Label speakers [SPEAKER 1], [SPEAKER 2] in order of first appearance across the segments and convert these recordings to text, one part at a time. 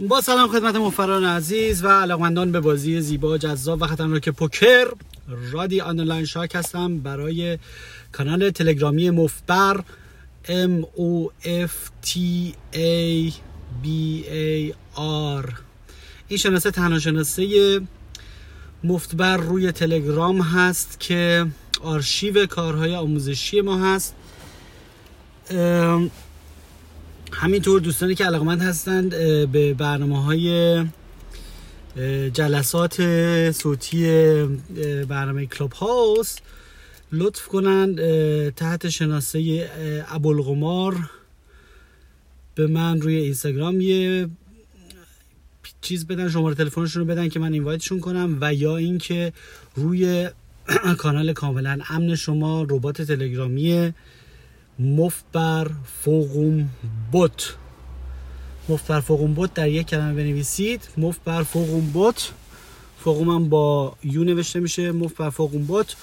[SPEAKER 1] با سلام خدمت مفران عزیز و علاقمندان به بازی زیبا جذاب و خطرناک پوکر. رادی آنلاین شاک هستم برای کانال تلگرامی مفبر. M O F T A B A R. این شناسه تنها شناسه مفتبر روی تلگرام هست که آرشیو کارهای آموزشی ما هست. همینطور دوستانی که علاقمند هستند به برنامه های جلسات صوتی برنامه کلوب هاوس لطف کنند تحت شناسه ابوالقمار به من روی اینستاگرام یه چیز بدن شماره تلفنشون رو بدن که من اینوایتشون کنم و یا اینکه روی کانال کاملا امن شما ربات تلگرامی مفت بر فوقوم بوت. مفت بر فوقوم بوت در یک کلمه بنویسید. مفت بر فوقوم بوت. فوقوم هم با یو نوشته میشه. مفت بر فوقوم بوت.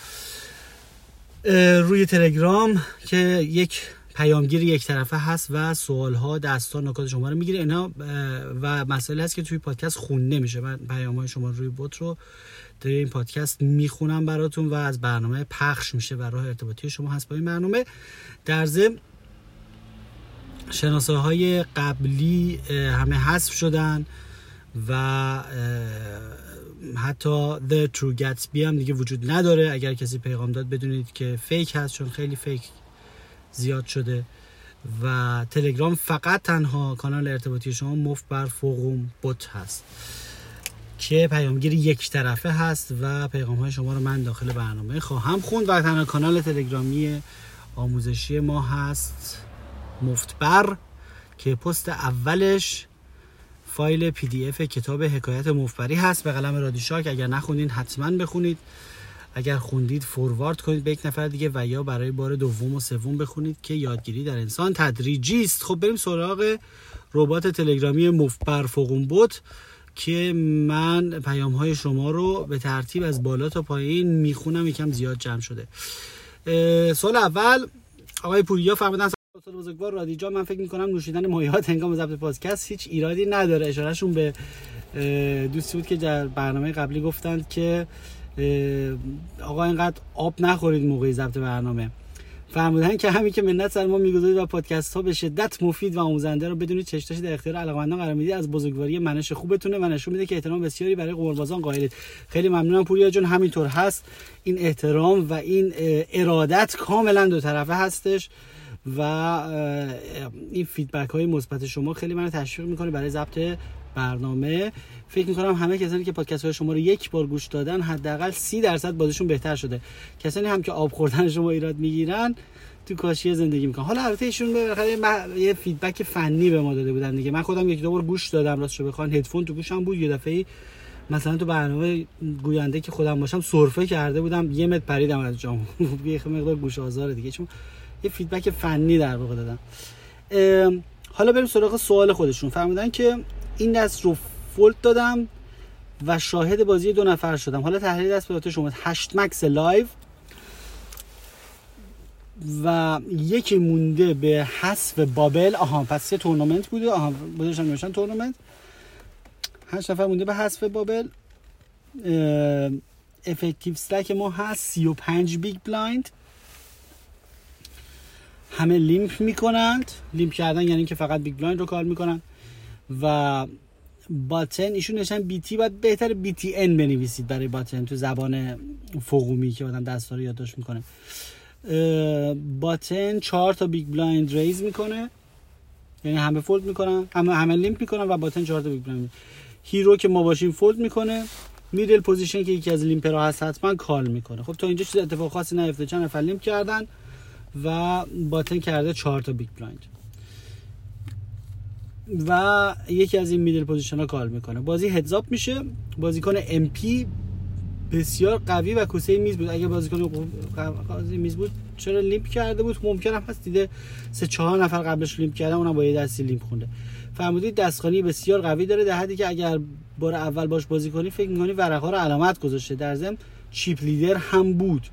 [SPEAKER 1] روی تلگرام که یک پیامگیر یک طرفه هست و سوال ها دستان نکات شما رو می‌گیره. اینا و مسئله هست که توی پادکست خونده میشه. من پیام های شما روی بوت رو در این پادکست می‌خونم براتون و از برنامه پخش میشه و راه ارتباطی شما هست با این برنامه. در ضمن شناسه های قبلی همه حذف شدن و حتی The True Gatsby هم دیگه وجود نداره. اگر کسی پیغام داد بدونید که فیک هست چون خیلی فیک زیاد شده و تلگرام فقط تنها کانال ارتباطی شما مفت بر فوقوم بوت هست که پیامگیر یک طرفه هست و پیغام های شما رو من داخل برنامه خواهم خوند و تنها کانال تلگرامی آموزشی ما هست مفت‌بر که پست اولش فایل PDF کتاب حکایت مفت‌بری هست. به قلم رادیشاک اگر نخوندین حتما بخونید. اگر خوندید forward کنید به یک نفر دیگه و یا برای بار دوم و سوم بخونید که یادگیری در انسان تدریجی است. خب بریم سراغ ربات تلگرامی مفت‌بر فوقون bot که من پیام های شما رو به ترتیب از بالا تا پایین می‌خونم یکم زیاد جمع شده. سال اول آقای پوریا فرمودن سال بزرگوار رادیجا من فکر می‌کنم نوشیدن مایات هنگام ضبط پادکست هیچ ایرادی نداره. اشارهشون به دوستی بود که در برنامه قبلی گفتند که آقا اینقدر آب نخورید موقع ضبط برنامه. فرمودن که همین که منت سر ما می‌گذارید و پادکست ها به شدت مفید و آموزنده رو بدونید چشتاش در اختیار علاقمندان قرار می‌دید. از بزرگواری منش خوبتونه. و نشون میده که احترام بسیاری برای قماربازان قائلید. خیلی ممنونم پوریا جون. همینطور هست. این احترام و این ارادت کاملا دو طرفه هستش. و این feedback های مثبت شما خیلی منو تشویق می‌کنه برای ضبط برنامه. فکر می‌کنم همه کسانی که پادکست های شما رو یک بار گوش دادن حداقل سی درصد بازیشون بهتر شده. کسانی هم که آب خوردن شما ایراد می‌گیرن تو کاشی زندگی می‌کنن. حالا البته ایشون بالاخره یه feedback فنی به ما داده بودن دیگه. من خودم یک دو بار گوش دادم راستش بخوان هدفون تو گوشم بود. یه دفعه مثلا تو برنامه گوینده که خودم باشم سرفه کرده بودم. یه متر پریدم از جام یه مقدار گوش آزار دیگه. چون یه feedback فنی در واقع دادم. حالا بریم سراغ سوال خودشون. فرمودن که این دست رو fold دادم و شاهد بازی دو نفر شدم. حالا تحلیل دست به شما 8 max live و یکی مونده به حذف bubble. آها پس یه تورنمنت بوده. آها بودشم نوشتن تورنمنت. هشت نفر مونده به حذف bubble. effective stack ما هست. 35 big blind همه limp می‌کنند. limp کردن یعنی که فقط big blind رو call می‌کنن. و button ایشون نوشتن BT باید بهتر BTN بنویسید برای button تو زبان فوقومی که آدم دستا رو یادداشت می‌کنه. button چهار تا big blind raise می‌کنه. یعنی همه fold می‌کنن همه همه limp می‌کنن و button چهار تا big blind hero که ما باشیم fold می‌کنه. middle position که یکی از limper ها هست حتما call می‌کنه. خب تا اینجا چیز اتفاق خاصی نیفته چند نفر limp کردن؟ و button کرده چهار تا big blind. و یکی از این middle position ها call می‌کنه. بازی heads up میشه. بازیکن MP بسیار قوی و کوسه میز بود. اگه بازیکن قوی میز بود چرا limp کرده بود؟ ممکن هم هست دیده سه چهار نفر قبلش limp کردن اونم با یه دستی limp خونده. فرمودید دست‌خوانی بسیار قوی داره. در حدی که اگر بار اول باهاش بازی کنی فکر می‌کنی ورقه رو علامت گذاشته. در ضمن chip leader هم بود.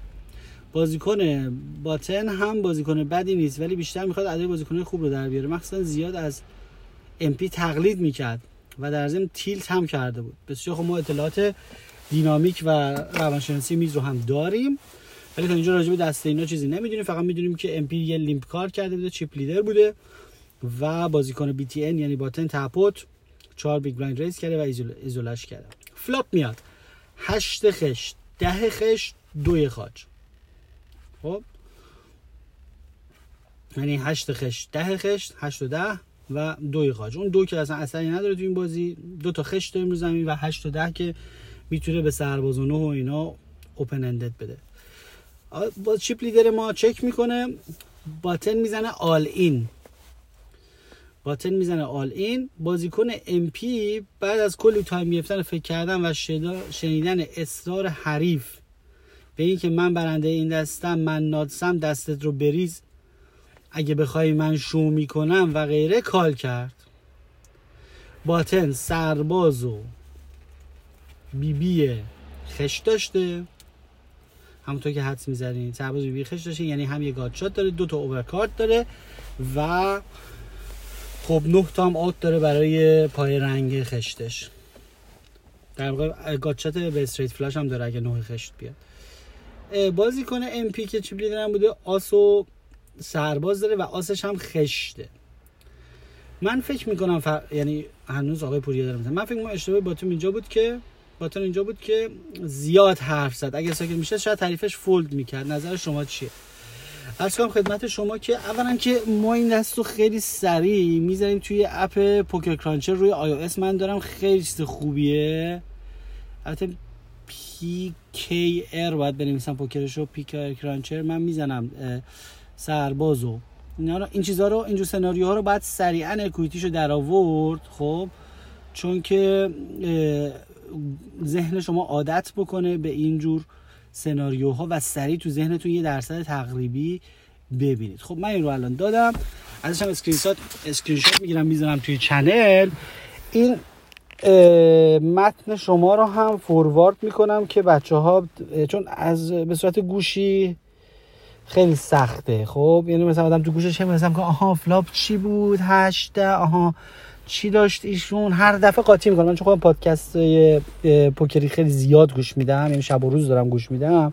[SPEAKER 1] بازیکن button هم بازیکن بدی نیست ولی بیشتر می‌خواد ادای بازیکن خوب رو در بیاره. مخصوصا زیاد از MP تقلید می‌کرد و در ضمن tilt هم کرده بود. بسیار خب ما اطلاعات دینامیک و روانشناسی میز رو هم داریم ولی تا اینجا راجع به دست اینا چیزی نمی‌دونیم. فقط می‌دونیم که MP limp call کرده بوده chip leader بوده و بازیکن BTN یعنی button تپوت چهار big blind raise کرده و ایزوله‌ش کرده. flop میاد. هشت خشت ده خشت دوی خاج خب. یعنی هشت خشت ده خشت هشت و ده و دوی خاج اون دو که اصلا اثری نداره تو این بازی. دو تا خشت داریم رو زمین و هشت و ده که می‌تونه به سرباز و نه و اینا open ended بده با chip leader ما چک می‌کنه. button می‌زنه all in button می‌زنه all in بازیکن MP بعد از کلی time گرفتن فکر کردن و شنیدن اصرار حریف این که من برنده این دستم من نادسم دستت رو بریز. اگه بخوای من شو می‌کنم و غیره call کرد. button سرباز و بی بی خشت داشته. همونطور که حدس می‌زنین سرباز بی بی خشت داشته یعنی هم یه gutshot داره دو تا overcard داره و خب نه تا هم out داره برای پای رنگ خشتش. در واقع gutshot به straight flush هم داره اگه نه خشت بیاد. بازیکن MP که chip leader بوده آس و سرباز داره و آسش هم خشته. من فکر می‌کنم فر... یعنی هنوز آقای پوریا دارم من فکر می‌کنم اشتباه button اینجا بود که button اینجا بود که زیاد حرف زد. اگه ساکت میشه شاید حریفش fold می‌کرد. نظر شما چیه؟ عرض کنم خدمت شما که اولا که ما این دست رو خیلی سریع می‌ذاریم توی app Poker Cruncher. روی آی من دارم خیلی چیز خوبیه. البته PKR باید بنویسم پوکرش رو پی Cruncher من می‌زنم سربازو اینا رو. این چیزها رو اینجور سناریوها رو باید سریعا equity شو در آورد خب؟ چون که ذهن شما عادت بکنه به اینجور سناریوها و سریع تو ذهنتون یه درصد تقریبی ببینید. خب من این رو الان دادم. ازش screenshot screenshot می‌گیرم می‌ذارم توی channel. این متن شما رو هم forward می‌کنم که بچه ها چون از به صورت گوشی خیلی سخته خب؟ یعنی مثلا آدم تو گوشش هم مثلا آها flop چی بود؟ هشته آها چی داشت ایشون؟ هر دفعه قاطی می‌کنم. چون خودم پادکست پوکری خیلی زیاد گوش میدم یعنی شب و روز دارم گوش میدم.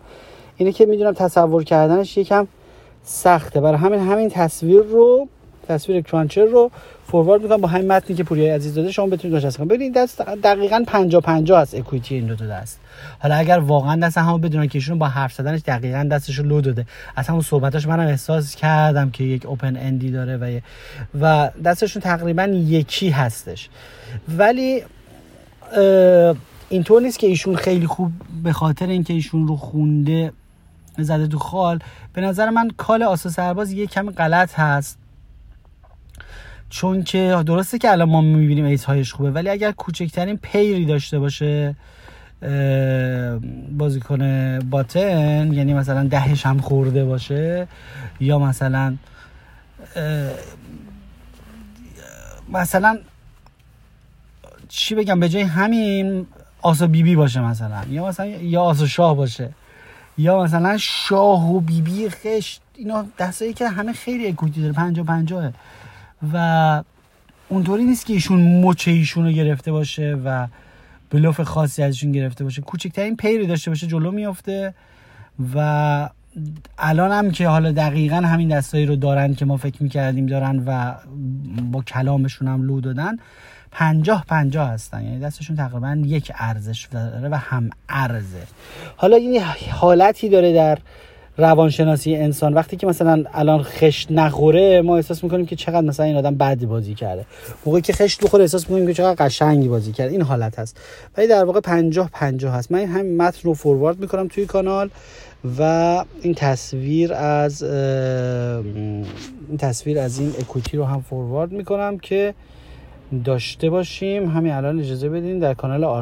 [SPEAKER 1] اینه که می‌دونم تصور کردنش یکم سخته. برای همین همین تصویر رو تصویر cruncher رو forward می‌کنم. با همین متنی که پوری عزیز داده شما بتونید داشته کنید. ببینید دست دقیقاً 50 50 است equity این دو تا دست. حالا اگر واقعا دست همو بدونن که ایشون با حرف زدنش دقیقاً دستش رو لو داده. از همون صحبتاش منم احساس کردم که یک open end ی داره و و دستشون تقریبا یکی هستش. ولی اینطور نیست که ایشون خیلی خوب به خاطر اینکه ایشون رو خونده زده تو خال به نظر من call آس سرباز یه کمی غلط هست. چون که درسته که الان ما می‌بینیم ace high ش خوبه ولی اگر کوچکترین pair ی داشته باشه بازیکن باتن یعنی مثلا دهش هم خورده باشه یا مثلا مثلا چی بگم به جای همین آسا بیبی بی باشه مثلا یا مثلا یا آسا شاه باشه یا مثلا شاه و بیبی بی خشت اینا دستایی که همه خیلی اکوتی داره پنجا پنجاه. و اونطوری نیست که ایشون مچه ایشون رو گرفته باشه و بلوف خاصی ازشون گرفته باشه. کوچکترین پیری داشته باشه جلو میافته و الان هم که حالا دقیقا همین دستایی رو دارن که ما فکر می‌کردیم دارن و با کلامشون هم لو دادن پنجاه پنجاه هستن. یعنی دستشون تقریبا یک ارزش داره و هم ارزه. حالا این حالتی داره در روانشناسی انسان. وقتی که مثلا الان خشت نخوره ما احساس می‌کنیم که چقدر مثلا این آدم بدی بازی کرده. موقعی که خشت بخوره احساس می‌کنیم که چقدر قشنگی بازی کرده. این حالت هست. ولی در واقع 50 50 هست. من همین متن رو فوروارد می‌کنم توی کانال و این تصویر از این تصویر از این اکوتی رو هم فوروارد می‌کنم که داشته باشیم. همین الان اجازه بدین در کانال